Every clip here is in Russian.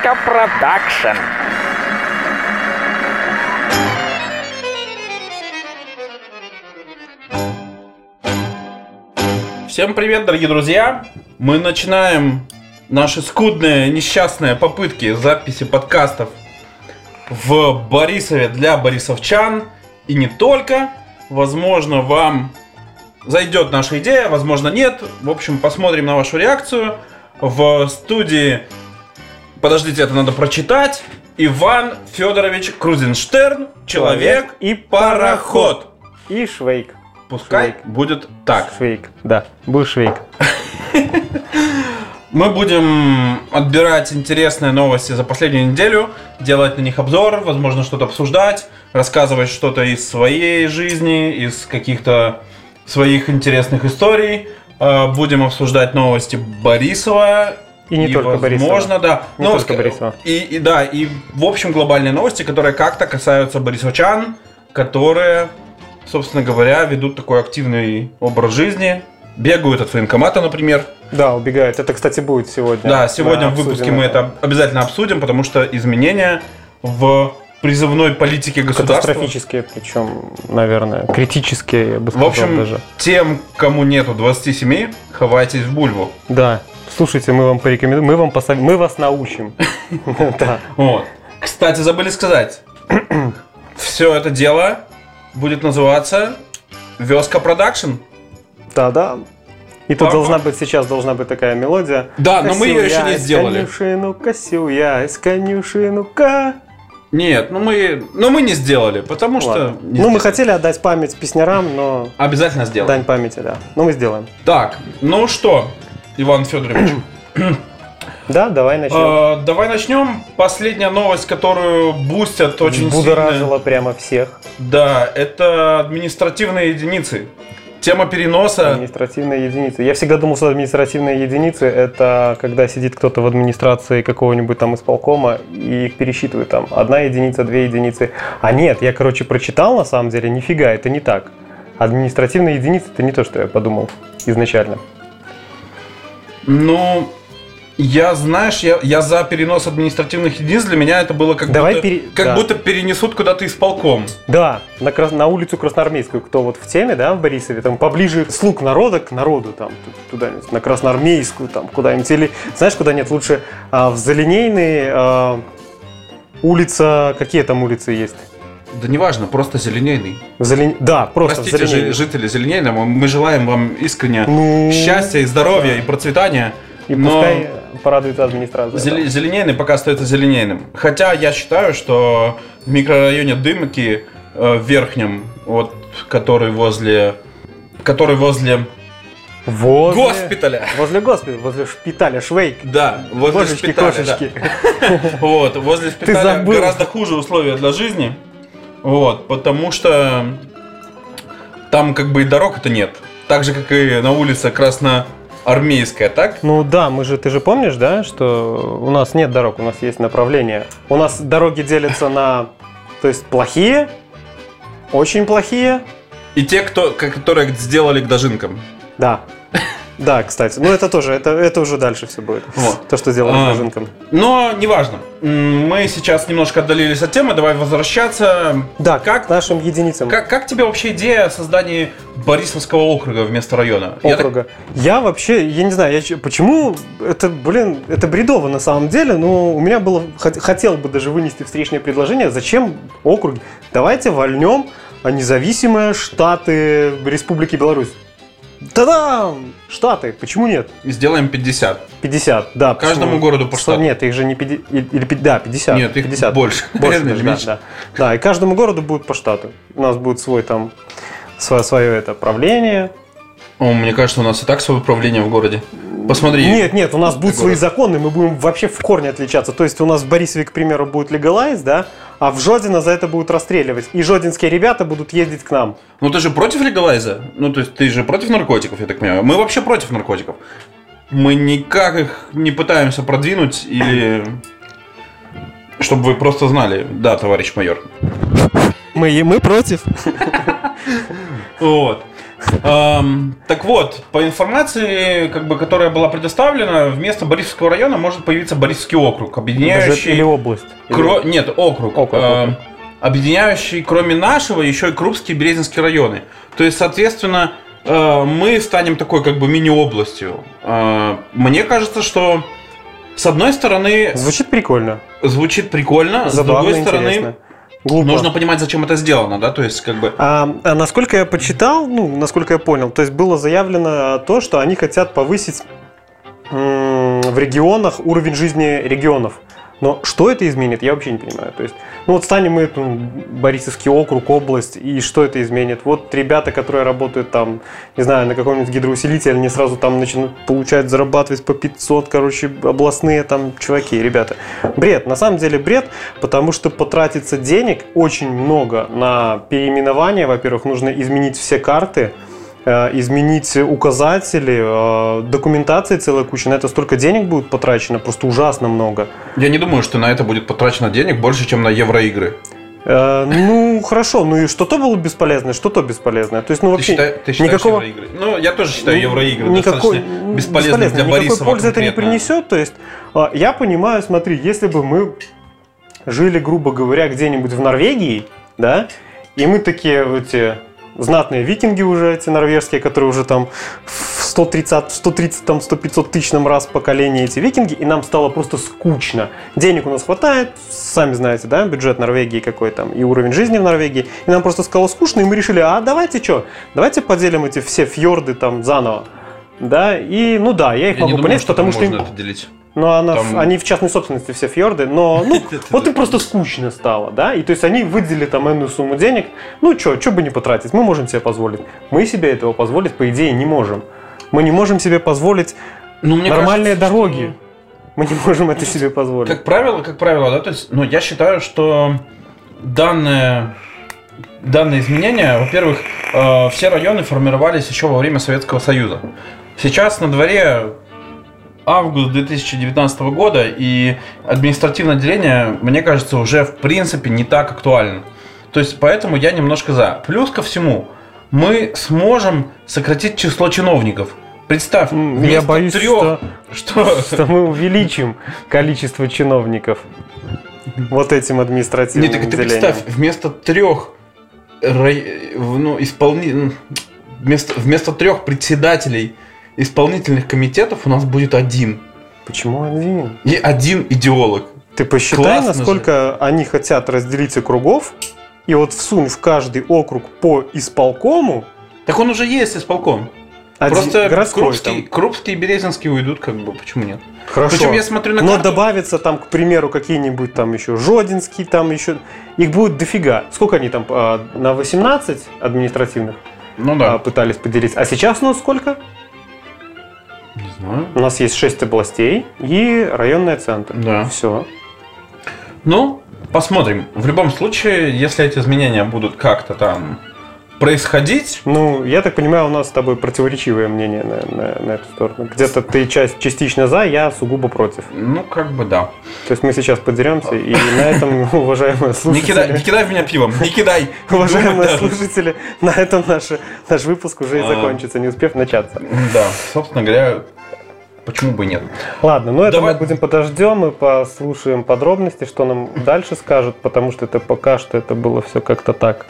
Вёска Продакшн. Всем привет, дорогие друзья! Мы начинаем наши скудные, несчастные попытки записи подкастов в Борисове для борисовчан. И не только. Возможно, вам зайдет наша идея, возможно, нет. В общем, посмотрим на вашу реакцию. В студии, подождите, это надо прочитать, Иван Федорович Крузенштерн, человек и пароход. И Швейк. Пускай Швейк. будет так. Швейк. Да, был Швейк. Мы будем отбирать интересные новости за последнюю неделю, делать на них обзор, возможно, что-то обсуждать, рассказывать что-то из своей жизни, из каких-то своих интересных историй. Э, Будем обсуждать новости Борисова. И не только Борисова. Возможно, да. Не Новости- только Борисова. И, и да, и в общем глобальные новости, которые как-то касаются борисовчан, которые, собственно говоря, ведут такой активный образ жизни, бегают от военкомата, например. Да, убегает. Это, кстати, будет сегодня. Да, сегодня Мы в выпуске обсудим мы это обязательно обсудим, потому что изменения в призывной политике государства. Катастрофические, причем, наверное, критические, я бы В сказал общем, даже. тем, кому нету 27, ховайтесь в бульбу. Да. Слушайте, мы вам порекомендуем, мы вам посов... мы вас научим. Вот. Кстати, забыли сказать. Все это дело будет называться Вёска Продакшн. Да, да. И тут должна быть сейчас должна быть такая мелодия. Да, но мы ее еще не сделали. Канюшыну, касіў Ясь канюшыну. Нет, ну мы, ну мы не сделали, потому что... Ладно. не Ну, сделали. мы хотели отдать память песнярам, но Обязательно сделаем. дань памяти, да. Но мы сделаем. Так, ну что, Иван Федорович, Да, давай начнем. э, давай начнем. Последняя новость, которую бустят очень сильно. Будоражило прямо всех. Да, это административные единицы. Тема переноса. Административные единицы. Я всегда думал, что административные единицы это когда сидит кто-то в администрации какого-нибудь там исполкома и их пересчитывает там одна единица, две единицы. А нет, я, короче, прочитал на самом деле, нифига, это не так. Административные единицы это не то, что я подумал изначально. Ну, я, знаешь, я, я за перенос административных единиц. Для меня это было как, Давай будто, пере- как да. будто перенесут куда-то исполком. Да, на, Крас- на улицу Красноармейскую, кто вот в теме, да, в Борисове, там поближе слуг народа к народу, там, туда-нибудь, на Красноармейскую, там, куда-нибудь, или, знаешь, куда нет, лучше а, в Залинейный, а, улица, какие там улицы есть? Да неважно, просто зеленейный. В Залин- Да, просто Простите, жи- жители Зеленейного, мы желаем вам искренне Ну, счастья и здоровья да. и процветания. И но пускай порадуется администрация. зеле- Зеленейный пока остается зеленейным. Хотя я считаю, что в микрорайоне Дымки э, в Верхнем, вот, который возле... Который возле Возле... госпиталя. Возле госпиталя, возле шпиталя, Швейк. Да, возле Божечки, шпиталя, да. кошечки. Вот, возле шпиталя гораздо хуже условия для жизни. Вот, потому что там как бы и дорог-то нет. Так же, как и на улице Красноармейская, так? Ну да, мы же, ты же помнишь, да, что у нас нет дорог, у нас есть направления. У нас дороги делятся на, то есть плохие, очень плохие, И те, кто, которые сделали к дожинкам. да. Да, кстати. Ну это тоже, это, это уже дальше все будет. Вот. То, что сделали А. с Боженком. Но неважно. Мы сейчас немножко отдалились от темы, давай возвращаться. Да, Как- к нашим единицам Как, как тебе вообще идея о создании Борисовского округа вместо района? Я так- округа. Я вообще, я не знаю, я, почему это, блин, это бредово на самом деле, но у меня было, хот- хотел бы даже вынести встречное предложение, зачем округ? Давайте вольнем а независимые штаты Республики Беларусь. Та-дам! Штаты, почему нет? Сделаем 50. 50, да. Каждому почему? городу по штату. Нет, их же не 50, или, да, 50. Нет, их 50. больше. Больше даже, да, да. Да, и каждому городу будет по штату. У нас будет свой там, свое, свое это правление. О, мне кажется, у нас и так свое управление в городе. Посмотри. Нет, нет, у нас будут Какой свои законы, мы будем вообще в корне отличаться. То есть у нас в Борисове, к примеру, будет легалайз, да, а в Жодино за это будут расстреливать. И жодинские ребята будут ездить к нам. Ну ты же против легалайза? Ну то есть ты же против наркотиков, я так понимаю. Мы вообще против наркотиков. Мы никак их не пытаемся продвинуть или... Чтобы вы просто знали. Да, товарищ майор. Мы, мы против. Вот. Эм, так вот, по информации, как бы, которая была предоставлена, вместо Борисовского района может появиться Борисовский округ, объединяющий... Или область. Кро- Нет, округ. Округ, Э, округ. Объединяющий, кроме нашего, еще и Крупский и Березинский районы. То есть, соответственно, э, мы станем такой как бы мини-областью. Э, Мне кажется, что с одной стороны Звучит прикольно. звучит прикольно, с Забавно, другой стороны интересно. Глупо. нужно понимать, зачем это сделано, да, то есть как бы... А, а насколько я почитал, ну, насколько я понял, то есть было заявлено то, что они хотят повысить в регионах уровень жизни регионов. Но что это изменит, я вообще не понимаю. То есть, ну вот станем мы, ну, Борисовский округ, область, и что это изменит? Вот ребята, которые работают там, не знаю, на каком-нибудь гидроусилителе, они сразу там начнут получать, зарабатывать по 500, короче, областные там чуваки, ребята. Бред, на самом деле бред, потому что потратится денег очень много на переименование. Во-первых, нужно изменить все карты, изменить указатели, э, документации целая куча. На это столько денег будет потрачено, просто ужасно много. Я не думаю, что на это будет потрачено денег больше, чем на евроигры. Э, Ну, хорошо, ну и что-то было бесполезное, что-то бесполезное. То есть, ну Ты, вообще... считай- ты считаешь никакого- евроигры? Ну, я тоже считаю Ну, евроигры никакой, достаточно бесполезны для никакой Борисова пользы это не конкретно. принесет. То есть, а, я понимаю, смотри, если бы мы жили, грубо говоря, где-нибудь в Норвегии, да, и мы такие вот эти знатные викинги уже эти норвежские, которые уже там в 130, 130 там, 100-500 тысячном раз поколение эти викинги, и нам стало просто скучно. Денег у нас хватает, сами знаете, да, бюджет Норвегии какой там, и уровень жизни в Норвегии, и нам просто стало скучно, и мы решили, а давайте что, давайте поделим эти все фьорды там заново. Да, и ну да, я их Я могу не думаю, понять, что потому что им- можно это делить. Ну, она, Там- они в частной собственности все фьорды, но ну, вот им просто скучно стало, да, и то есть они выделили там энную сумму денег, ну что, что бы не потратить, мы можем себе позволить. Мы себе этого позволить, по идее, не можем. Мы не можем себе позволить Ну, нормальные кажется, дороги. Мы не можем это себе что- позволить. Как правило, как правило, да, то есть, ну, я считаю, что данное, данное изменение, во-первых, э, все районы формировались еще во время Советского Союза. Сейчас на дворе август 2019 года, и административное деление, мне кажется, уже в принципе не так актуально. То есть, поэтому я немножко за. Плюс ко всему, мы сможем сократить число чиновников. Представь, Я боюсь, трех, что, что, что мы увеличим количество чиновников вот этим Не, административным так ты делением. представь, вместо трех ну, исполни... вместо, вместо трех председателей исполнительных комитетов у нас будет один. Почему один? И один идеолог. Ты посчитай, Классно насколько они хотят разделить округов, и вот всунь в каждый округ по исполкому, Так он уже есть исполком. один- Просто городской Крупский, там. Крупский и Березинский уйдут, как бы, почему нет? Хорошо. Причем я смотрю на Но карту, добавится там, к примеру, какие-нибудь там еще Жодинский, там еще... Их будет дофига. Сколько они там? а, На 18 административных Ну а, да, пытались поделить. А сейчас у нас сколько? Не знаю. У нас есть 6 областей и районный центр. Да. Все. Ну, посмотрим. В любом случае, если эти изменения будут как-то там происходить, Ну, я так понимаю, у нас с тобой противоречивое мнение на, на- на эту сторону. Где-то ты часть, частично за, я сугубо против. ну, как бы да. То есть мы сейчас подеремся, и на этом, уважаемые Не слушатели, кидай, не кидай меня пивом, не кидай. уважаемые слушатели, на этом наш, наш выпуск уже и А. закончится, не успев начаться. Да, собственно говоря, почему бы и нет. Ладно, ну это Давай. мы будем подождем и послушаем подробности, что нам дальше скажут, потому что это пока что это было все как-то так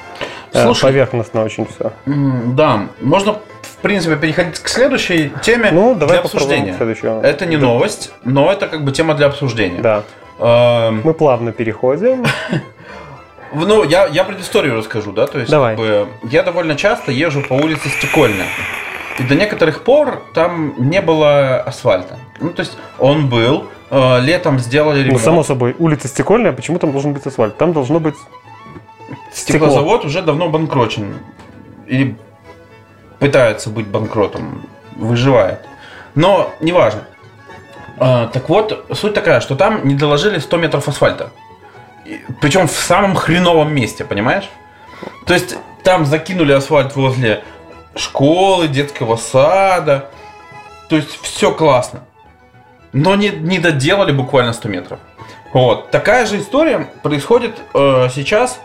э, Слушай. поверхностно очень все. Да, можно, в принципе, переходить к следующей теме Ну, давай для обсуждения. следующего. Это не новость, но это как бы тема для обсуждения. Да, Эм, мы плавно переходим. Ну, я, я предысторию расскажу, да, то есть Давай. как бы, я довольно часто езжу по улице Стекольная. И до некоторых пор там не было асфальта. Ну, то есть он был, э, летом сделали Ну, ремонт. само собой, улица Стекольная, почему там должен быть асфальт? Там должно быть... стекло. Стеклозавод уже давно банкротен. Или пытается быть банкротом. Выживает. Но неважно. А, так вот, суть такая, что там не доложили 100 метров асфальта. И- Причем в самом хреновом месте, понимаешь? То есть там закинули асфальт возле школы, детского сада. То есть все классно. Но не, не доделали буквально 100 метров. Вот. Такая же история происходит э, сейчас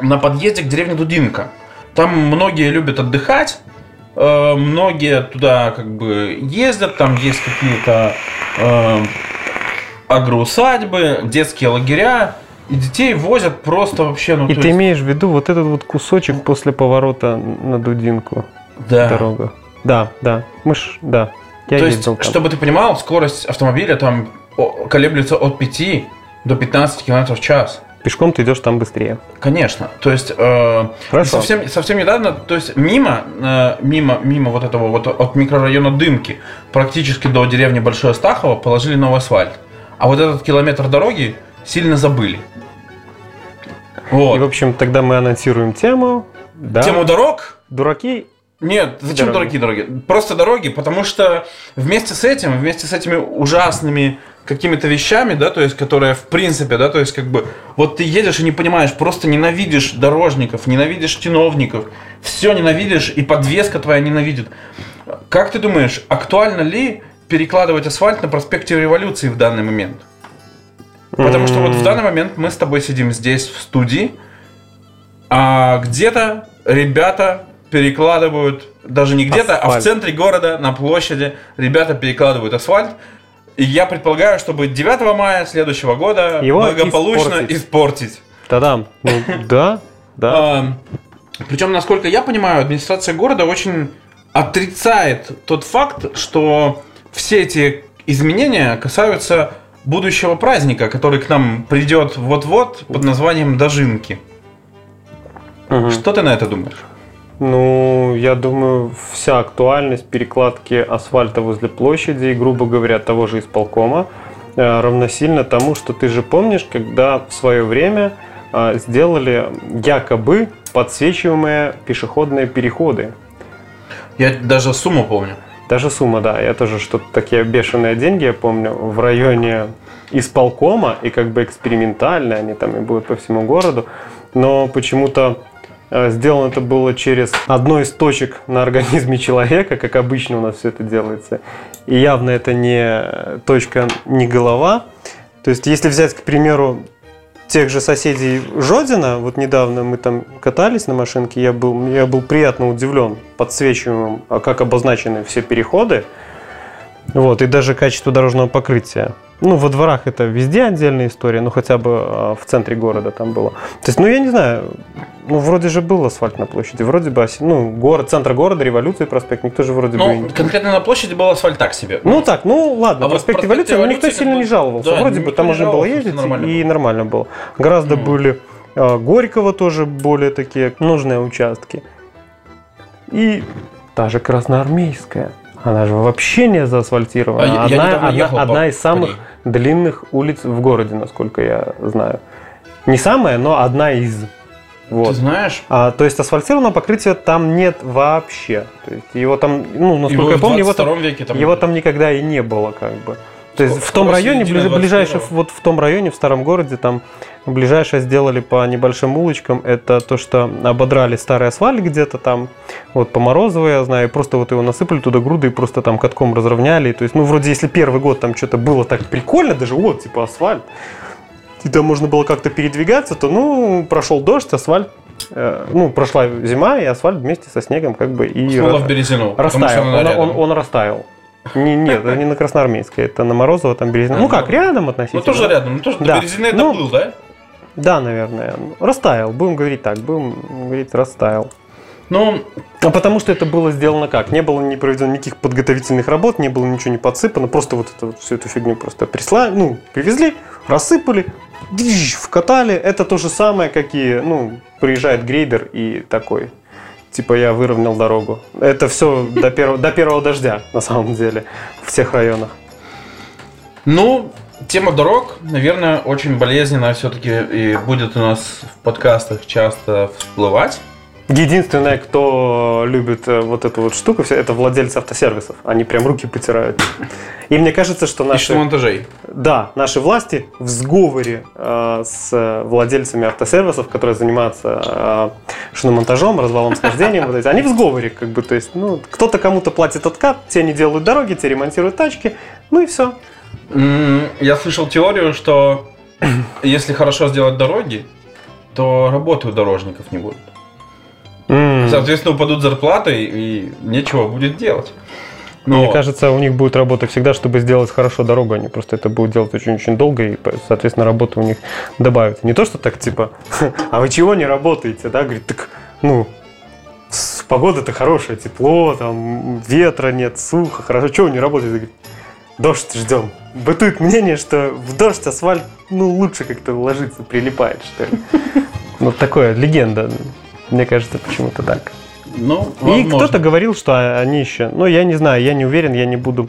на подъезде к деревне Дудинка. Там многие любят отдыхать, э, многие туда как бы ездят, там есть какие-то э, агроусадьбы, детские лагеря, и детей возят просто вообще, ну И ты есть- имеешь в виду вот этот вот кусочек после поворота на Дудинку да. дорога? Да, да. Мы ж, да. Я То есть, там. чтобы ты понимал, скорость автомобиля там колеблется от 5 до 15 км в час. Пешком ты идешь там быстрее. Конечно. То есть э, совсем, совсем недавно, то есть мимо, э, мимо, мимо вот этого вот от микрорайона Дымки практически до деревни Большое Стахово положили новый асфальт. А вот этот километр дороги сильно забыли. Вот. И, в общем, тогда мы анонсируем тему. Да. Тему дорог Дураки. Нет, зачем Дороги. дорогие дороги? Просто дороги, потому что вместе с этим, вместе с этими ужасными какими-то вещами, да, то есть, которые в принципе, да, то есть, как бы, вот ты едешь и не понимаешь, просто ненавидишь дорожников, ненавидишь чиновников, все ненавидишь, и подвеска твоя ненавидит. Как ты думаешь, актуально ли перекладывать асфальт на проспекте Революции в данный момент? Потому что вот в данный момент мы с тобой сидим здесь в студии, а где-то ребята перекладывают, даже не где-то, а в центре города, на площади, ребята перекладывают асфальт. И я предполагаю, чтобы 9 мая следующего года Его благополучно испортить. испортить. Та-дам. Ну, да, да. причем, насколько я понимаю, администрация города очень отрицает тот факт, что все эти изменения касаются будущего праздника, который к нам придет вот-вот под названием Дожинки. Мгм. Что ты на это думаешь? Ну, я думаю, вся актуальность перекладки асфальта возле площади и, грубо говоря, того же исполкома э, равносильно тому, что ты же помнишь, когда в свое время э, сделали якобы подсвечиваемые пешеходные переходы. Я даже сумму помню. Даже сумма, да, я тоже что-то такие бешеные деньги, я помню, в районе исполкома, и как бы экспериментально они там и будут по всему городу, но почему-то э, сделано это было через одну из точек на организме человека, как обычно у нас все это делается. И явно это не точка, не голова. То есть, если взять, к примеру, тех же соседей Жодина, вот недавно мы там катались на машинке, я был, я был приятно удивлен подсвечиваемым, а как обозначены все переходы, вот, и даже качество дорожного покрытия. Ну, во дворах это везде отдельная история, ну, хотя бы а, в центре города там было. То есть, ну, я не знаю, ну, вроде же был асфальт на площади, вроде бы, ну, город, центр города, революции, проспект, никто же вроде бы... Ну, не- конкретно на площади был асфальт так себе. Ну так, ну ладно, А проспект проспект революции, но никто Революции сильно бы- не жаловался. да, Вроде бы там можно было ездить, нормально и было. нормально было. Гораздо Мгм. были э, Горького тоже более такие нужные участки. И та же Красноармейская. Она же вообще не заасфальтирована. А я- я одна одна- по- одна из самых. Длинных улиц в городе, насколько я знаю. Не самая, но одна из. Ты Вот. знаешь, А, то есть асфальтированного покрытия там нет вообще. То есть его там, ну, насколько его я помню, его там, 22 веке там... его там никогда и не было, как бы. То есть в том районе, ближ- ближайший, 21-го. вот в том районе, в старом городе, там ближайшее сделали по небольшим улочкам, это то, что ободрали старый асфальт где-то там, вот по Морозовой, я знаю, и просто вот его насыпали туда груды и просто там катком разровняли. То есть, ну, вроде если первый год там что-то было так прикольно, даже вот, типа асфальт, и там можно было как-то передвигаться, то, ну, прошел дождь, асфальт, э, ну, прошла зима, и асфальт вместе со снегом как бы и... В березину. что Растаял. Он, он, он растаял. Не, нет, это не на Красноармейской, это на Морозово, там Березина. Ну как, рядом Ну относительно. тоже рядом, ну тоже Да. до Березины Ну, доплыл, да? Да, наверное. Растаял, будем говорить так, будем говорить растаял. Ну, А потому что это было сделано как? Не было не проведено никаких подготовительных работ, не было ничего не подсыпано, просто вот это, вот всю эту фигню просто прислали, ну, привезли, рассыпали, вкатали. Это то же самое, как и, ну, приезжает грейдер и такой, типа я выровнял дорогу. Это все до первого, до первого дождя, на самом деле, в всех районах. ну, тема дорог, наверное, очень болезненная все-таки и будет у нас в подкастах часто всплывать. Единственное, кто любит э, вот эту вот штуку, это владельцы автосервисов. Они прям руки потирают. И мне кажется, что наши... монтажей. Да, наши власти в сговоре э, с владельцами автосервисов, которые занимаются э, шиномонтажом, развалом схождением, вот эти, они в сговоре, как бы, то есть, ну, кто-то кому-то платит откат, те не делают дороги, те ремонтируют тачки, ну и все. Я слышал теорию, что если хорошо сделать дороги, то работы у дорожников не будет. Соответственно, упадут зарплаты и нечего будет делать. Но Мне кажется, у них будет работа всегда, чтобы сделать хорошо дорогу. Они просто это будут делать очень-очень долго, и, соответственно, работа у них добавится. Не то, что так, типа, а вы чего не работаете, да? Говорит, так, ну, погода-то хорошая, тепло, там, ветра нет, сухо, хорошо. Чего вы не работаете? Говорит, дождь ждем. Бытует мнение, что в дождь асфальт, ну, лучше как-то ложится, прилипает, что ли. Ну, такое, легенда. Мне кажется, почему-то так. ну, И кто-то говорил, что они еще, ну я не знаю, я не уверен, я не буду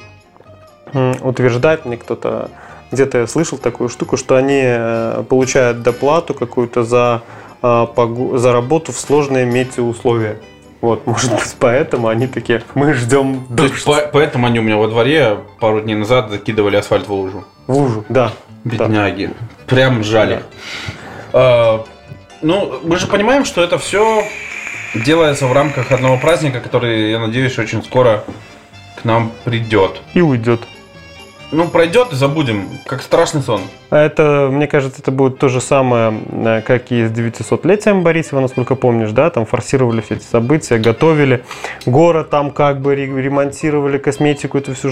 утверждать, мне кто-то где-то я слышал такую штуку, что они э, получают доплату какую-то за, э, за работу в сложные метеоусловия. Вот, может быть, поэтому они такие, мы ждем дождь по- поэтому они у меня во дворе пару дней назад закидывали асфальт в лужу. в лужу. Да, да. Бедняги. Прям жаль их. А, ну, мы же понимаем, что это все делается в рамках одного праздника, который, я надеюсь, очень скоро к нам придет. И уйдет. Ну, пройдет и забудем, как страшный сон. А Это, мне кажется, это будет то же самое, э, как и с 900-летием Борисова, насколько помнишь, да, там форсировали все эти события, готовили город там как бы ре- ремонтировали косметику, эту всю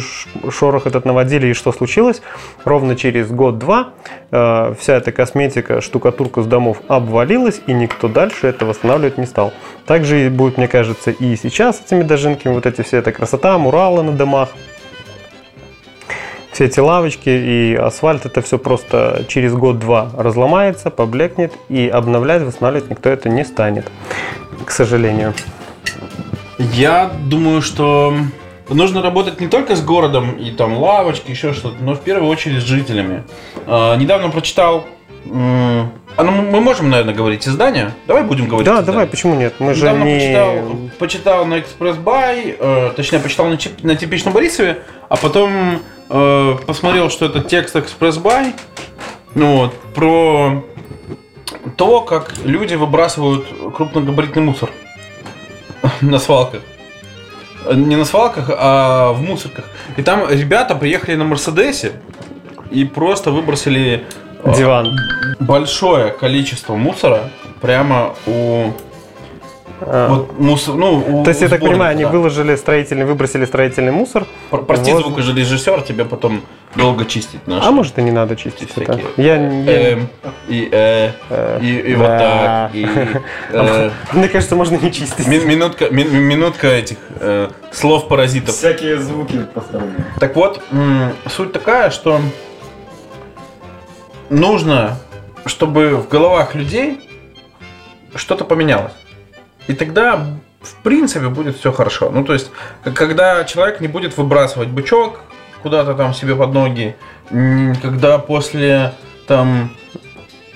шорох этот наводили, и что случилось? Ровно через год-два э, вся эта косметика, штукатурка с домов обвалилась, и никто дальше это восстанавливать не стал. Также будет, мне кажется, и сейчас с этими дожинками, вот эти все эта красота, муралы на домах, все эти лавочки и асфальт, это все просто через год-два разломается, поблекнет, и обновлять, восстанавливать никто это не станет, к сожалению. Я думаю, что нужно работать не только с городом и там лавочки, еще что-то, но в первую очередь с жителями. А, недавно прочитал... А ну, мы можем, наверное, говорить издания? Давай будем говорить Да, издания. давай, почему нет? Мы же Недавно не... почитал, почитал на Экспресс Бай, э, точнее, почитал на, на типичном Борисове, а потом э, посмотрел, что это текст Экспресс Бай, ну вот, про то, как люди выбрасывают крупногабаритный мусор на свалках. Не на свалках, а в мусорках. И там ребята приехали на Мерседесе и просто выбросили э, Диван. большое количество мусора прямо у. Вот мусор, ну, у То есть, я так понимаю, они да. выложили строительный, выбросили строительный мусор, Про- Прости, Вот. звукорежиссер, тебе потом долго чистить наши. а может и не надо чистить это. Всякие. Я, я- Эм, и, э, э, и, и да. вот так, и э, Мне кажется, можно не чистить. ми- минутка, ми- минутка этих э, слов паразитов. Всякие звуки посторонние. Так вот, суть такая, что нужно, чтобы в головах людей что-то поменялось. И тогда, в принципе, будет все хорошо. Ну, то есть, когда человек не будет выбрасывать бычок куда-то там себе под ноги, когда после там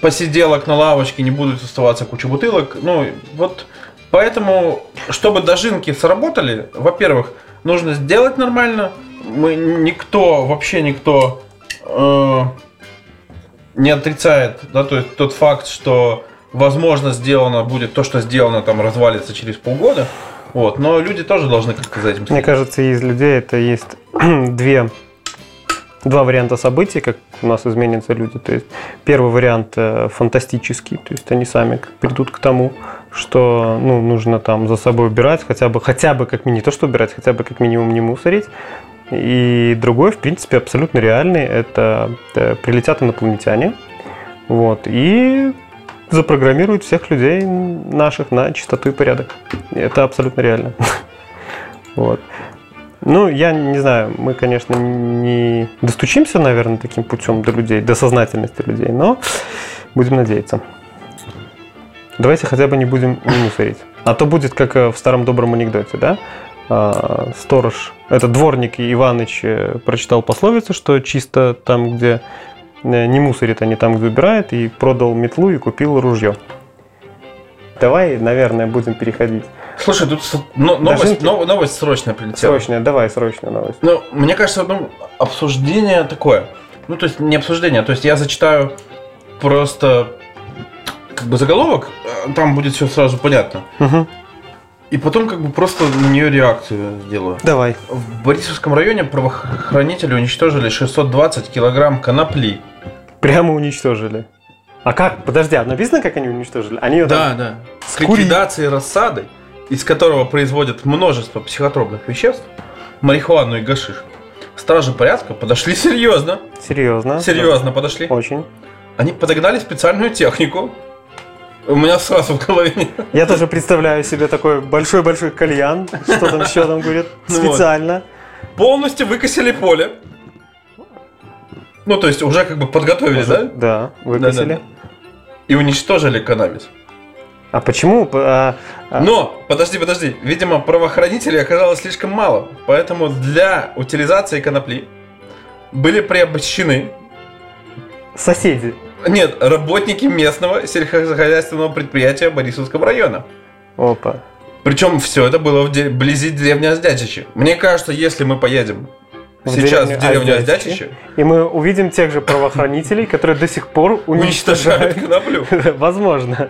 посиделок на лавочке не будут оставаться куча бутылок. Ну, вот поэтому, чтобы дожинки сработали, во-первых, нужно сделать нормально. Мы никто, вообще никто э, не отрицает, да, то есть тот факт, что возможно сделано будет то, что сделано, там развалится через полгода. Вот, но люди тоже должны как-то за этим Мне кажется, из людей это есть две, два варианта событий, как у нас изменятся люди. То есть первый вариант э, фантастический, то есть они сами придут к тому, что ну, нужно там за собой убирать, хотя бы, хотя бы как минимум, не то что убирать, хотя бы как минимум не мусорить. И другой, в принципе, абсолютно реальный, это э, прилетят инопланетяне, вот, и запрограммируют всех людей наших на чистоту и порядок. Это абсолютно реально. Вот. Ну, я не знаю, мы, конечно, не достучимся, наверное, таким путем до людей, до сознательности людей, но будем надеяться. Давайте хотя бы не будем мусорить. А то будет как э, в старом добром анекдоте, да? А, Сторож, это дворник Иваныч э, прочитал пословицу, что чисто там, где не мусорит, а не там, где убирает, и продал метлу и купил ружье. Давай, наверное, будем переходить. Слушай, тут но- новость, Дожинки? но- новость срочная прилетела. Срочная, давай, срочная новость. Ну, мне кажется, ну, обсуждение такое. Ну, то есть не обсуждение, то есть я зачитаю просто как бы заголовок, э, там будет все сразу понятно. Мгм. И потом как бы просто на нее реакцию сделаю. Давай. В Борисовском районе правоохранители уничтожили 620 килограмм конопли. Прямо уничтожили. А как? Подожди, а написано, как они уничтожили? Они ее там- да. С ликвидацией рассады из которого производят множество психотропных веществ, марихуану и гашиш, стражи порядка подошли серьезно. Серьезно. Серьезно подошли. Очень. Они подогнали специальную технику. У меня сразу в голове Я тоже представляю себе такой большой-большой кальян, что там еще там говорит, Ну специально. полностью выкосили поле. Ну, то есть уже как бы подготовили, да? Да, выкосили. Да-да-да. И уничтожили каннабис. А почему? А, а, Но, подожди, подожди, видимо, правоохранителей оказалось слишком мало, поэтому для утилизации конопли были приобщены, соседи. нет, работники местного сельскохозяйственного предприятия Борисовского района. Опа. Причем все это было вблизи вблизи деревни Оздячичи. Мне кажется, если мы поедем В сейчас деревню в деревню Оздячичи. Оздячичи, И мы увидим тех же правоохранителей, которые до сих пор уничтожают коноплю. Возможно.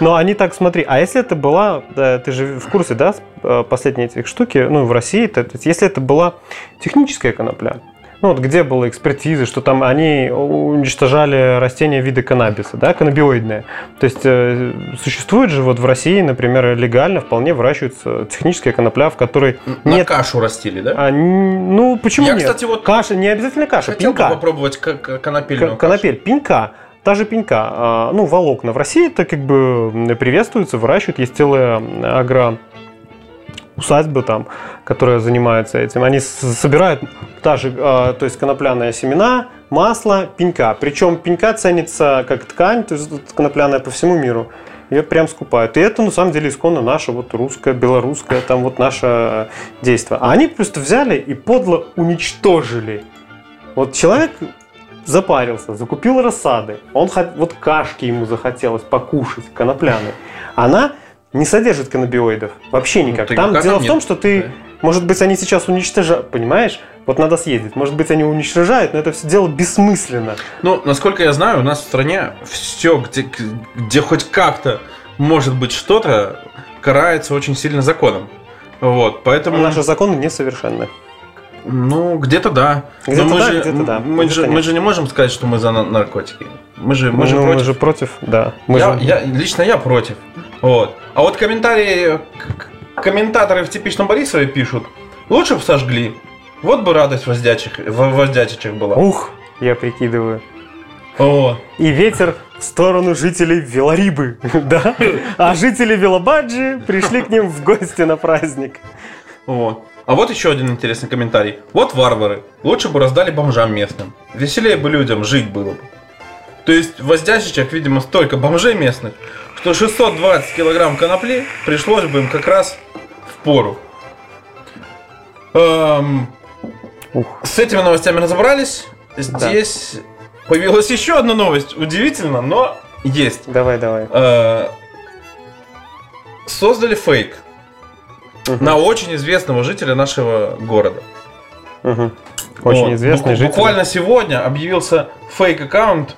Но они так, смотри, а если это была, да, ты же в курсе, да, э, последние эти штуки, ну, в России, то, то есть если это была техническая конопля, ну, вот где была экспертиза, что там они уничтожали растения вида каннабиса, да, каннабиоидные. То есть э, существует же вот в России, например, легально вполне выращивается техническая конопля, в которой На нет... кашу растили, да? а, ну, почему Я, нет? кстати, вот Каша, не обязательно каша, Хотел пинка. бы попробовать конопельную Конопель, пенька, та же пенька, а, ну, волокна в России это как бы приветствуется, выращивают, есть целая агро усадьба там, которая занимается этим. Они собирают та же, а, то есть конопляные семена, масло, пенька. Причем пенька ценится как ткань, то есть конопляная по всему миру. Ее прям скупают. И это на самом деле исконно наше, вот русское, белорусское, там вот наше действие. А они просто взяли и подло уничтожили. Вот человек запарился, закупил рассады, он вот кашки ему захотелось покушать, конопляной. Она не содержит каннабиоидов, вообще Ну, никак. ты Там дело в нет? том, что ты, Да. Может быть, они сейчас уничтожают, понимаешь? Вот надо съездить. Может быть, они уничтожают, но это все дело бессмысленно. Ну, насколько я знаю, у нас в стране все, где, где хоть как-то может быть что-то, карается очень сильно законом. Вот, поэтому... Наши законы несовершенны. Ну, где-то да. Где-то Но мы да, же, где-то да. Мы, Где-то же, мы же не можем сказать, что мы за на- наркотики. Мы же, мы Ну, же мы против. же против, да. Мы я, же- я- лично я против. Вот. А вот комментарии, комментаторы в типичном Борисове пишут, лучше бы сожгли. Вот бы радость воздячих, в воздячичих была. Ух, я прикидываю. Вот. И ветер в сторону жителей Велорибы, да? А жители Велобаджи пришли к ним в гости на праздник. Вот. А вот еще один интересный комментарий. Вот варвары. Лучше бы раздали бомжам местным. Веселее бы людям жить было бы. То есть в Воздячичах, видимо, столько бомжей местных, что 620 килограмм конопли пришлось бы им как раз в пору. Эм, Ух. с этими новостями разобрались. Здесь появилась еще одна новость. Удивительно, но есть. Давай, давай. Э, создали фейк Мгм. на очень известного жителя нашего города. Мгм. Очень Вот. известный Бу- житель. Буквально сегодня объявился фейк-аккаунт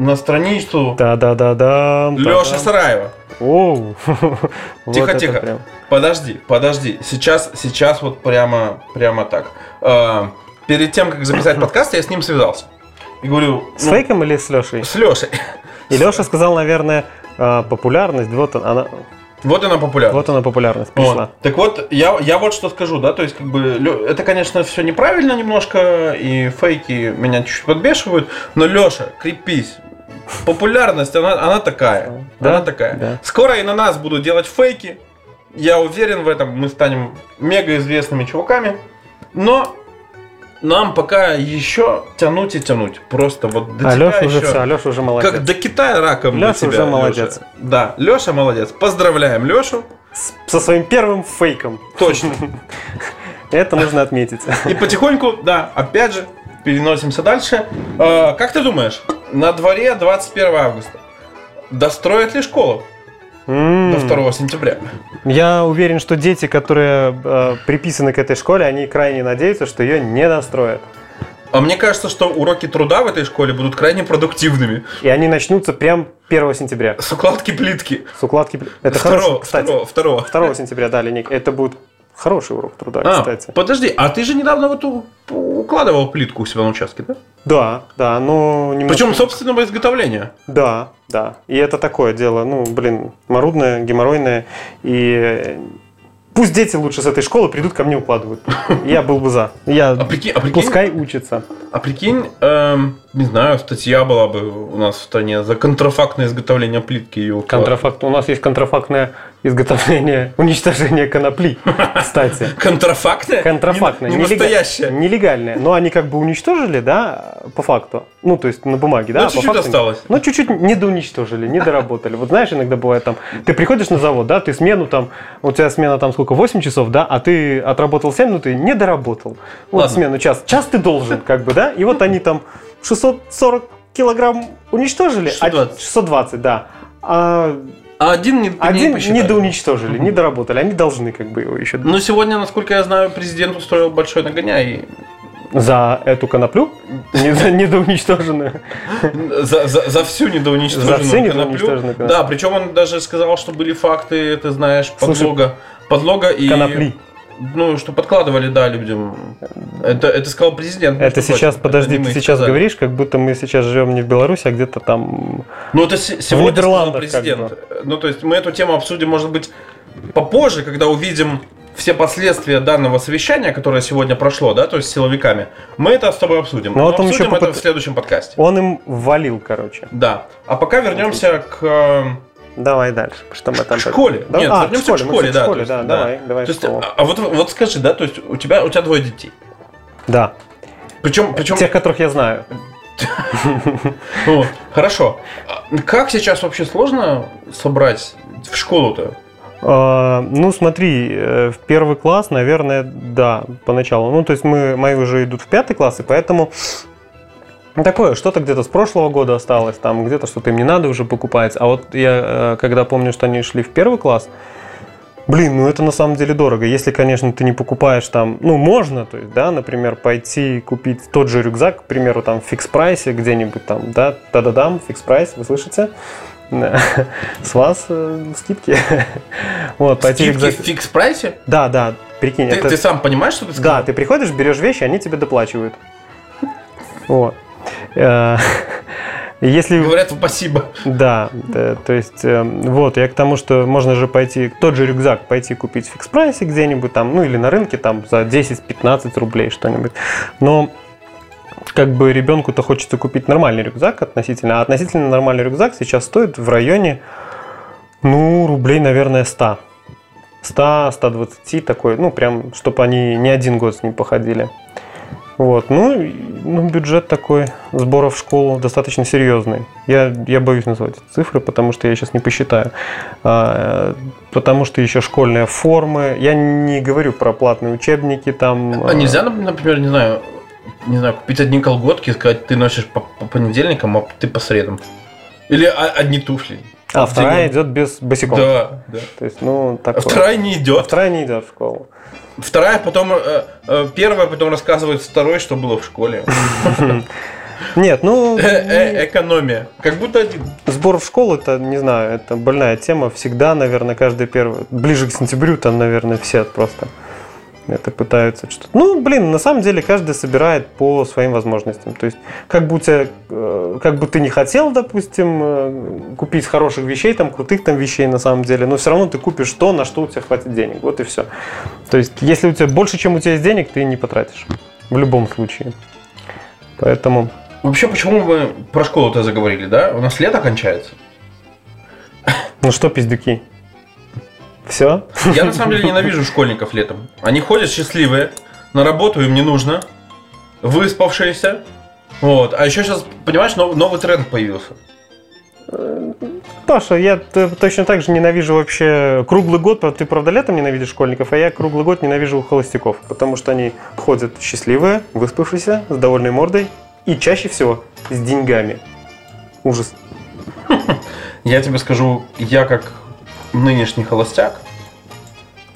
на страницу Да-да-да-да. Леши Сараева. Оу. Вот Тихо, это тихо. прям. Подожди, подожди. Сейчас, сейчас вот прямо, прямо так. Э, перед тем, как записать подкаст, я с ним связался. И говорю, С ну, фейком или с Лешей? с Лешей. И Леша сказал, наверное, а, популярность. Вот он- она, Вот она популярна. вот она популярность Вот. пришла. Так вот, я, я вот что скажу, да, то есть, как бы, это, конечно, все неправильно немножко, и фейки меня чуть-чуть подбешивают, но, Леша, крепись. Популярность, она, она такая. Да? Она такая. Да. Скоро и на нас будут делать фейки. Я уверен в этом, мы станем мега известными чуваками. Но нам пока еще тянуть и тянуть. Просто вот до А тебя Леша уже еще- все, Леша уже молодец. Как до Китая раком до Лёша тебя, уже молодец. Лёша. Да, Леша молодец. Поздравляем Лешу. С- Со своим первым фейком. Точно. Это нужно отметить. И потихоньку, да, опять же, переносимся дальше. Э, как ты думаешь, на дворе 21 августа достроят ли школу М. до 2 сентября? Я уверен, что дети, которые э, приписаны к этой школе, они крайне надеются, что ее не достроят. А мне кажется, что уроки труда в этой школе будут крайне продуктивными. И они начнутся прям 1 сентября. С укладки плитки. С укладки... пли- Это Второго, хорошо, кстати. второго, второго. 2 сентября, да, линейка. Это будет Хороший урок труда, А, кстати. подожди, а ты же недавно вот укладывал плитку у себя на участке, да? Да, да, ну... немножко- Причем собственного изготовления. Да, да. И это такое дело, ну, блин, морудное, геморройное. И пусть дети лучше с этой школы придут ко мне укладывают. Я был бы за. Я... А прикинь, а прикинь, Пускай учатся. а прикинь эм, не знаю, статья была бы у нас в стране за контрафактное изготовление плитки и уклад. Контрафакт. У нас есть контрафактное изготовление, уничтожение конопли, кстати. Контрафактное? Контрафактное. Не, настоящее. Нелегальное. Но они как бы уничтожили, да, по факту. Ну, то есть на бумаге, да. Ну, а по чуть-чуть осталось. Ну, чуть-чуть недоуничтожили, недоработали. Вот знаешь, иногда бывает там, ты приходишь на завод, да, ты смену там, у тебя смена там сколько, 8 часов, да, а ты отработал 7, ну ты не доработал. Вот смену час. Час ты должен, как бы, да, и вот они там 640 килограмм уничтожили, а 620. 620, да. А А один не, не один посчитали. недоуничтожили, не доработали. Они должны как бы его еще Ну, сегодня, насколько я знаю, президент устроил большой нагоняй. за эту коноплю недо- недоуничтоженную. За, за, за всю недоуничтоженную За всю недоуничтоженную коноплю. Да, причем он даже сказал, что были факты, ты знаешь, Слушай, подлога. Подлога и... Конопли. Ну, что подкладывали, да, людям. Это, это сказал президент. Это между сейчас, прочим. подожди, Это ты сейчас сказали. говоришь, как будто мы сейчас живем не в Беларуси, а где-то там Ну, это се- сегодня сказал Нидерландах президент. Ну, то есть мы эту тему обсудим, может быть, попозже, когда увидим все последствия данного совещания, которое сегодня прошло, да, то есть с силовиками. Мы это с тобой обсудим. Ну, Но вот он обсудим еще это попыт- в следующем подкасте. Он им валил, короче. Да. А пока вернемся к э, Давай дальше. Что мы там... К школе. Да? Нет, а, вернемся к мы школе, да. школе, есть, да, давай, давай. То есть, а а вот, вот скажи, да, то есть у тебя, у тебя двое детей. Да, Причем, причем тех, которых я знаю. хорошо. А Как сейчас вообще сложно собрать в школу-то? А, Ну, смотри, э, в первый класс, наверное, да, поначалу. Ну, то есть мы, мои уже идут в пятый класс, и поэтому такое, что-то где-то с прошлого года осталось, там где-то что-то им не надо уже покупать. А вот я, э, когда помню, что они шли в первый класс, блин, ну это на самом деле дорого. Если, конечно, ты не покупаешь там, ну, можно, то есть, да, например, пойти купить тот же рюкзак, к примеру, там в фикс-прайсе где-нибудь там, да, та-да-дам, фикс-прайс, вы слышите? С вас э, скидки. Вот, пойти Скидки рюкзак. в фикс-прайсе? Да, да, прикинь, Ты, это... ты сам понимаешь, что ты сказал? Да, ты приходишь, берешь вещи, они тебе доплачивают. Вот. Э, Если... Говорят спасибо. Да, да, то есть, э, вот, я к тому, что можно же пойти, тот же рюкзак пойти купить в фикс-прайсе где-нибудь там, ну или на рынке там за 10-15 рублей что-нибудь. Но как бы ребенку-то хочется купить нормальный рюкзак относительно, а относительно нормальный рюкзак сейчас стоит в районе, ну, рублей, наверное, 100. 100-120 такой, ну, прям, чтобы они не один год с ним походили. Вот, ну, ну, бюджет такой сбора в школу достаточно серьезный. Я, я боюсь назвать эти цифры, потому что я сейчас не посчитаю. А, потому что еще школьные формы. Я не говорю про платные учебники там. А нельзя, нап- например, не знаю, не знаю, купить одни колготки и сказать, ты носишь по, по понедельникам, а ты по средам. Или а- одни туфли. А в вторая идет без босиком. Да, да. То есть, ну, А такое. вторая не А идет. вторая не идет в школу. Вторая потом, э, э, первая потом рассказывает второй, что было в школе. Нет, ну, Э, Экономия. Как будто один. Сбор в школу, это, не знаю, это больная тема. Всегда, наверное, каждый первый... Ближе к сентябрю там, наверное, все просто это пытаются что-то... Ну, блин, на самом деле каждый собирает по своим возможностям. То есть, как бы у тебя, как бы ты не хотел, допустим, э, купить хороших вещей, там, крутых там вещей на самом деле, но все равно ты купишь то, на что у тебя хватит денег. Вот и все. То есть, если у тебя больше, чем у тебя есть денег, ты не потратишь. В любом случае. Поэтому... Вообще, почему мы про школу-то заговорили, да? У нас лето кончается. Ну что, пиздюки? Все? Я на самом деле ненавижу школьников летом. Они ходят счастливые, на работу им не нужно, выспавшиеся. Вот. А еще сейчас, понимаешь, нов- новый тренд появился. Паша, я точно так же ненавижу вообще круглый год. Ты, правда, летом ненавидишь школьников, а я круглый год ненавижу холостяков. Потому что они ходят счастливые, выспавшиеся, с довольной мордой и чаще всего с деньгами. Ужас. Я тебе скажу, я как нынешний холостяк,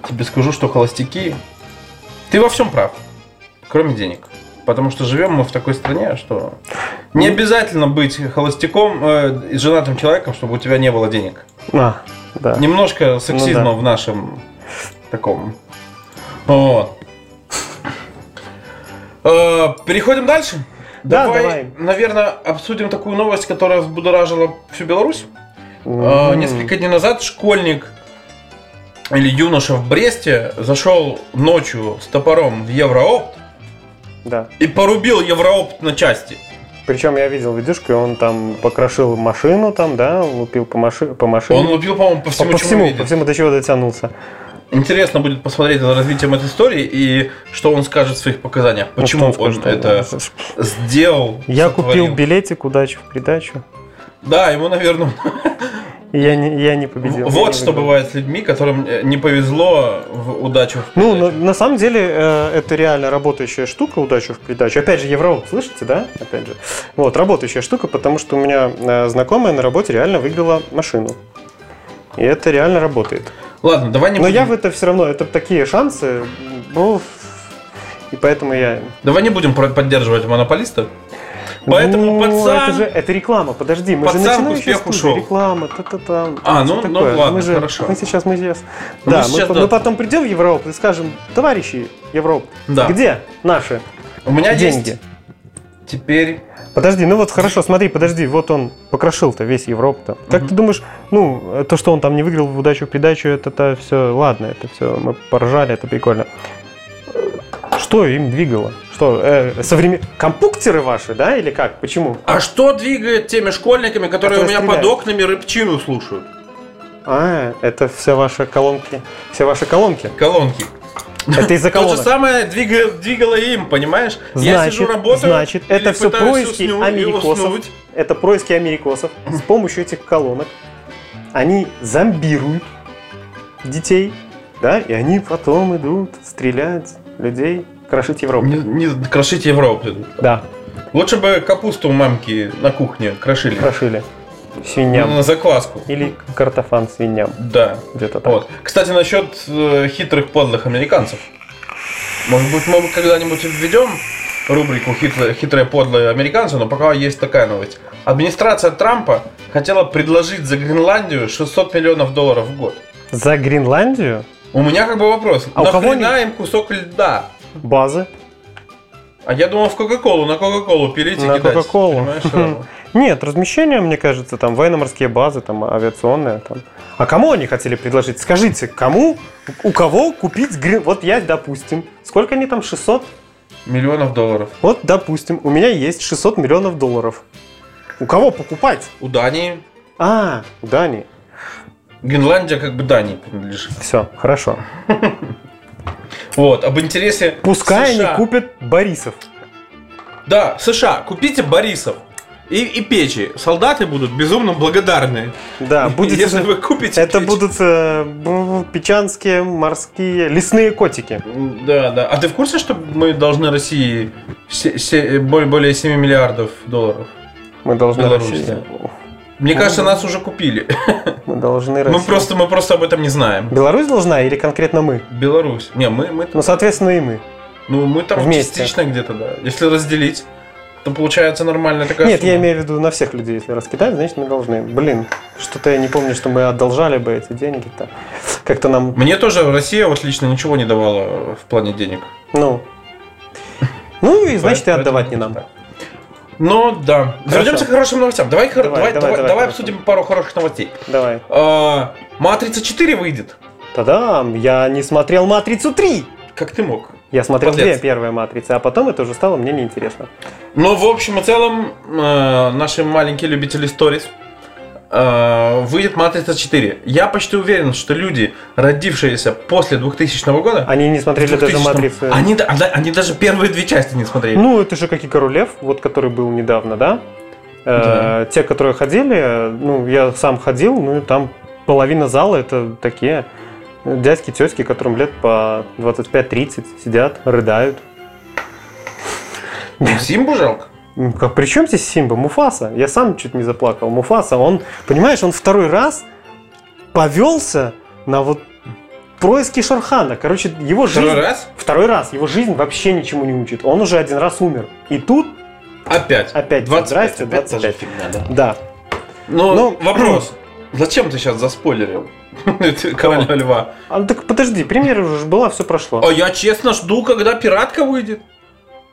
тебе скажу, что холостяки... Ты во всем прав, кроме денег. Потому что живем мы в такой стране, что не обязательно быть холостяком э, и женатым человеком, чтобы у тебя не было денег. А, да. Немножко сексизма Ну да. в нашем таком Вот. Э, Переходим дальше. Да, давай. наверное, обсудим такую новость, которая взбудоражила всю Беларусь. М. Несколько дней назад школьник или юноша в Бресте зашел ночью с топором в Евроопт Да. и порубил Евроопт на части. Причем я видел видюшку, и он там покрошил машину, там, да, лупил по, маши... по машине. Он лупил, по-моему, по по, всему, по чему всему, видит. по всему, до чего дотянулся. Интересно будет посмотреть за развитием этой истории и что он скажет в своих показаниях. Ну, Почему что он скажет? это сделал. Я сотворил. купил билетик, удачи в придачу. Да, ему, наверное, я не, я не победил. вот что выиграл. бывает с людьми, которым э, не повезло в удачу. в Ну, на, на самом деле, э, это реально работающая штука, удачу в придачу. Опять же, Евроop, слышите, да? Опять же. Вот, работающая штука, потому что у меня э, знакомая на работе реально выиграла машину. И это реально работает. Ладно, давай не Но будем, я в это все равно, это такие шансы, ну, и поэтому я... давай не будем поддерживать монополиста. Поэтому Ну, пацан. Это же это реклама, подожди, мы Пацан же к начинающая успеху студия, шел. реклама, та-та-та. А, ну, ну ладно, мы же, хорошо. Мы сейчас, мы сейчас... Ну, да, мы сейчас, мы, да. мы потом придем в Европу и скажем, товарищи Европа, Да. где наши У меня деньги? есть теперь. Подожди, ну вот хорошо, смотри, подожди, вот он покрошил-то весь Европу-то. Как Мгм. ты думаешь, ну, то, что он там не выиграл в удачу придачу, это все, ладно, это все, мы поржали, это прикольно. Что им двигало? Что, э, современ... компуктеры ваши, да, или как? Почему? А что двигает теми школьниками, которые у Которые меня стреляют. под окнами рыбчину слушают? А, это все ваши колонки. Все ваши колонки. Колонки. Это из-за То же колонок. самое двига- двигало им, понимаешь? я Значит, сижу работаю, значит, это все происки усну- и америкосов. уснуть. Это происки америкосов. С помощью этих колонок они зомбируют детей, да, и они потом идут стрелять людей, крошить Европу. Не, не крошить Европу. Да, Лучше бы капусту у мамки на кухне крошили. крошили свиньям. На закваску. Или картофан свиньям. Да. Где-то так. Вот. Кстати, насчет э, хитрых подлых американцев. Может быть, мы когда-нибудь введем рубрику «Хитрые, подлые американцы», но пока есть такая новость. Администрация Трампа хотела предложить за Гренландию 600 миллионов долларов в год. За Гренландию У меня как бы вопрос. А у кого Нахрена им кусок льда? Базы. А я думал в Кока-Колу, на Кока-Колу пилить и На кидать. Кока-Колу. Понимаешь, сразу. Нет, размещение, мне кажется, там военно-морские базы, там авиационные. Там. А кому они хотели предложить? Скажите, кому, у кого купить грин... Вот я, допустим, сколько они там, 600? Миллионов долларов. Вот, допустим, у меня есть 600 миллионов долларов. У кого покупать? У Дании. А, у Дании. Гренландия как бы Дании принадлежит. Все, хорошо. Вот, об интересе Пускай США. они купят Борисов. Да, США, купите Борисов. И, и печи. Солдаты будут безумно благодарны. Да, будет... Если вы купите Это печь. будут э, печанские, морские, лесные котики. Да, да. А ты в курсе, что мы должны России се- се- более, более 7 миллиардов долларов? Мы должны России- да. Мне кажется, нас уже купили. Мы должны Мы Россию. просто, мы просто об этом не знаем. Беларусь должна или конкретно мы? Беларусь. Не, мы, мы, Ну, соответственно, и мы. ну, мы там вместе. частично где-то, да. Если разделить, то получается нормальная такая Нет, я сумма. имею в виду на всех людей, если раскидать, значит мы должны. Блин, что-то я не помню, что мы одолжали бы эти деньги-то. Как-то нам, Мне тоже Россия вот лично ничего не давала в плане денег. ну... Ну и значит и отдавать не нам. так. Ну да. Хорошо. Вернемся к хорошим новостям. Давай, Давай, давай, давай, давай, давай, обсудим пару хороших новостей. Давай. А, Матрица 4 выйдет. Та-дам! Я не смотрел «Матрицу 3». Как ты мог? Я смотрел Подлец. две первые «Матрицы», а потом это уже стало мне неинтересно. Ну, в общем и целом, э, наши маленькие любители сторис э, выйдет Матрица 4. Я почти уверен, что люди, родившиеся после 2000 года, Они не смотрели даже 2000-м, «Матрицу». Они, да- да- они даже первые две части не смотрели. Ну, это же как и Королев, вот который был недавно, да? Э, Те, которые ходили, ну, я сам ходил, ну, и там половина зала это такие дядьки, тетки, которым лет по 25-30 сидят, рыдают. Симбу жалко. Как, при чем здесь Симба? Муфаса. Я сам чуть не заплакал. Муфаса, он, понимаешь, он второй раз повелся на вот происки Шархана. Короче, его жизнь... Второй раз? Второй раз. Его жизнь вообще ничему не учит. Он уже один раз умер. И тут Опять. Опять 25. здрасте, опять та же 25. фигня, да. Да. Ну, Ну, вопрос. Зачем ты сейчас заспойлерил? Короля льва. А, так подожди, премьера уже была, все прошло. А я честно жду, когда пиратка выйдет.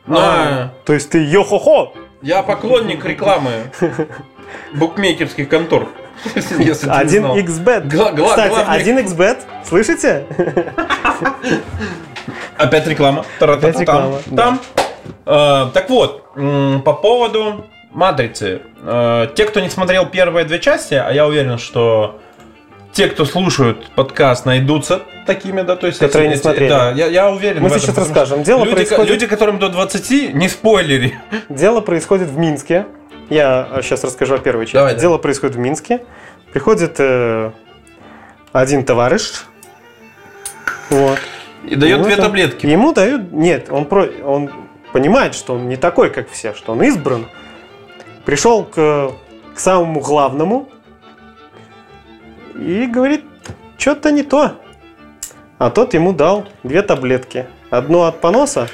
А, То есть ты йо-хо-хо! Я поклонник рекламы букмекерских контор. Если ты не знал. 1xbet. Гла- гла- Кстати, главный- 1xbet, слышите? Опять реклама. Опять реклама, Там. Э, Так вот, по поводу Матрицы. Э, Те, кто не смотрел первые две части, а я уверен, что те, кто слушают подкаст, найдутся такими, да, то есть... Которые эти- не смотрели. Да, я, я уверен Мы в этом, сейчас расскажем. Дело люди, происходит- люди, которым до 20, не спойлери. Дело происходит в Минске. Я сейчас расскажу о первой части. Давай, Дело происходит в Минске. Приходит э, один товарищ. Вот. И дает Ему две там- таблетки. Ему дают... Нет, он, про... он понимает, что он не такой, как все, что он избран. Пришел к, к самому главному и говорит, что-то не то. А тот ему дал две таблетки. Одну от поноса,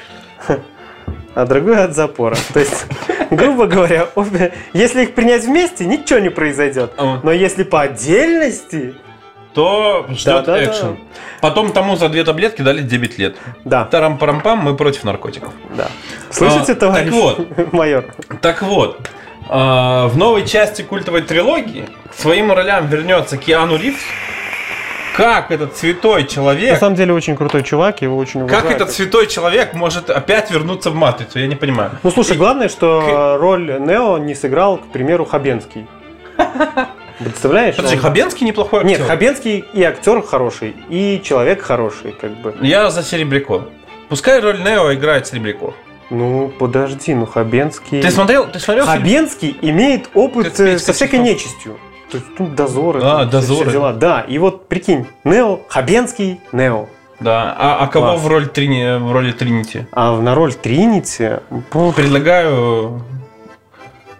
а другую от запора. То есть, грубо говоря, обе- если их принять вместе, ничего не произойдет. Но если по отдельности, То ждет Да-да-да. экшен. Потом тому за две таблетки дали 9 лет. да, Тарам-парам-пам, мы против наркотиков. да. Слышите, А, товарищ так вот. майор? Так вот, в новой части культовой трилогии к своим ролям вернется Киану Ривз. Как этот святой На человек, самом деле очень крутой чувак, его очень как уважаю. этот святой человек может опять вернуться в Матрицу, я не понимаю. Ну слушай, главное, что роль Нео не сыграл, к примеру, Хабенский. Представляешь? Подожди, Он- Хабенский неплохой Нет, актер. Хабенский и актер хороший, и человек хороший, как бы. Я за Серебряко. Пускай роль Нео играет Серебряко. Ну, подожди, ну Хабенский... Ты смотрел, ты смотрел фильм? Хабенский имеет опыт э, со всякой нечистью. То есть, ну, дозоры. А, там, все- все дозоры. дела. Да, и вот прикинь, Нео, Хабенский, Нео. Да. А, а кого Класс. в, роль Трини, в роли Тринити? А на роль Тринити, Предлагаю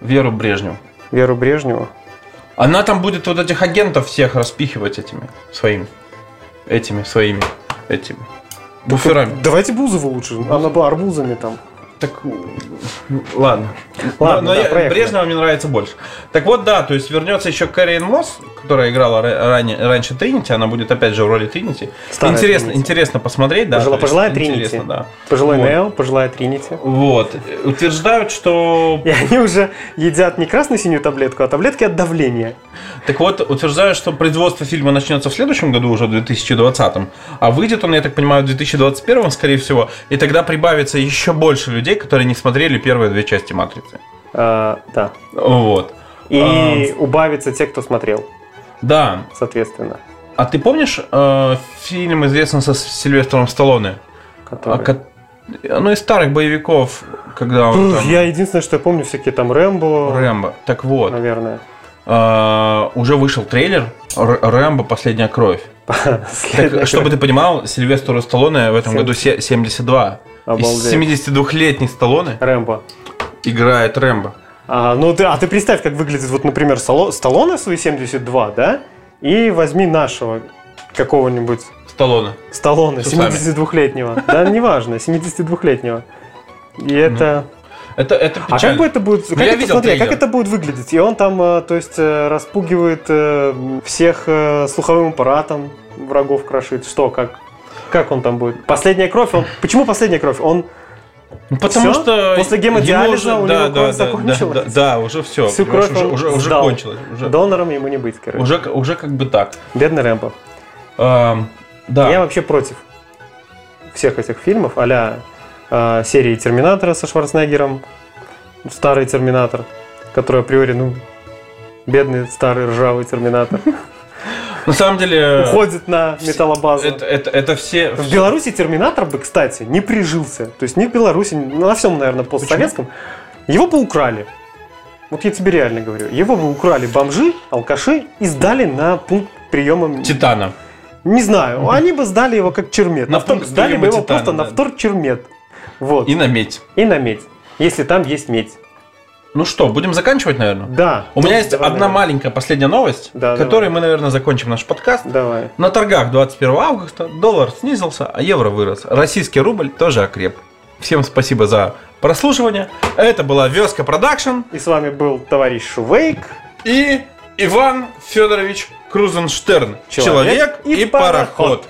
Веру Брежневу. Веру Брежневу. Она там будет вот этих агентов всех распихивать этими своими. Этими своими. Этими. Буферами. Давайте Бузову лучше, она бы арбузами там. Так, ладно. Ладно, но, но да, я- проехали. Брежнева мне нравится больше. Так вот, да, то есть вернется еще Кэрриен Мосс, которая играла ра- ранее, раньше Тринити, она будет опять же в роли Тринити. Старая Интересно, Тринити. интересно посмотреть, да. Пожила- пожилая Тринити. да. Пожилой Вот. Нео, пожилая Тринити. Вот. Утверждают, что И они уже едят не красно-синюю таблетку, а таблетки от давления. Так вот, утверждают, что производство фильма начнется в следующем году, уже в 2020, а выйдет он, я так понимаю, в 2021, скорее всего, и тогда прибавится еще больше людей, которые не смотрели первые две части «Матрицы». А, да. Вот. И убавится те, кто смотрел, Да. соответственно. А ты помнишь э, фильм, известный со Сильвестром Сталлоне? Который- А, Ну, из старых боевиков, когда он там... Я единственное, что я помню, всякие там Рэмбо, Рэмбо. Так вот, наверное. Э, уже вышел трейлер «Рэмбо. Последняя кровь». Так, чтобы ты понимал, Сильвестру Сталлоне в этом Семь- году се- 72. Обалдеть. И 72-летний Сталлоне Рэмбо. играет Рэмбо. А, ну ты, а ты представь, как выглядит, вот, например, Стало- Сталлоне свои 72, да? И возьми нашего какого-нибудь Сталлоне. Сталлоне, С усами. 72-летнего. Да, неважно, 72-летнего. И это... Это, это А печально. как бы это будет, как Ну, это, смотри, а как это будет выглядеть? И он там, э, то есть, э, распугивает э, всех слуховым аппаратом, врагов крошит. Что, как? Как он там будет? Последняя кровь, он... Почему последняя кровь? Он Ну, потому Всё? что После гемодиализа у него да, кровь да, закончилась? Да, да, да, уже все. всю кровь уже, уже, уже кончилось. Уже, донором ему не быть, короче. уже, уже как бы так. Бедный Рэмбо. Эм, да. Я вообще против всех этих фильмов, а серии Терминатора со Шварценеггером, старый Терминатор, который априори, ну, бедный старый ржавый Терминатор, На самом деле, уходит на металлобазу. это, это, это все... В Беларуси Терминатор бы, кстати, не прижился. То есть ни в Беларуси, на всем, наверное, постсоветском. Его бы украли. Вот я тебе реально говорю. Его бы украли бомжи, алкаши и сдали на пункт приема... Титана. Не знаю. Они бы сдали его как чермет. На На втор- Сдали бы его Титана, просто на да. втор чермет. Вот. И И... на медь. на медь. Если там есть медь. Ну что, будем заканчивать, наверное? Да. У меня Ну, есть давай, одна наверное. маленькая последняя новость, Да, которой давай. мы, наверное, закончим наш подкаст. Давай. На торгах 21 августа доллар снизился, а евро вырос. Российский рубль тоже окреп. Всем спасибо за прослушивание. Это была Вёска Продакшн И с вами был товарищ Шувейк. и Иван Федорович Крузенштерн. Человек Человек, и и, пароход. пароход.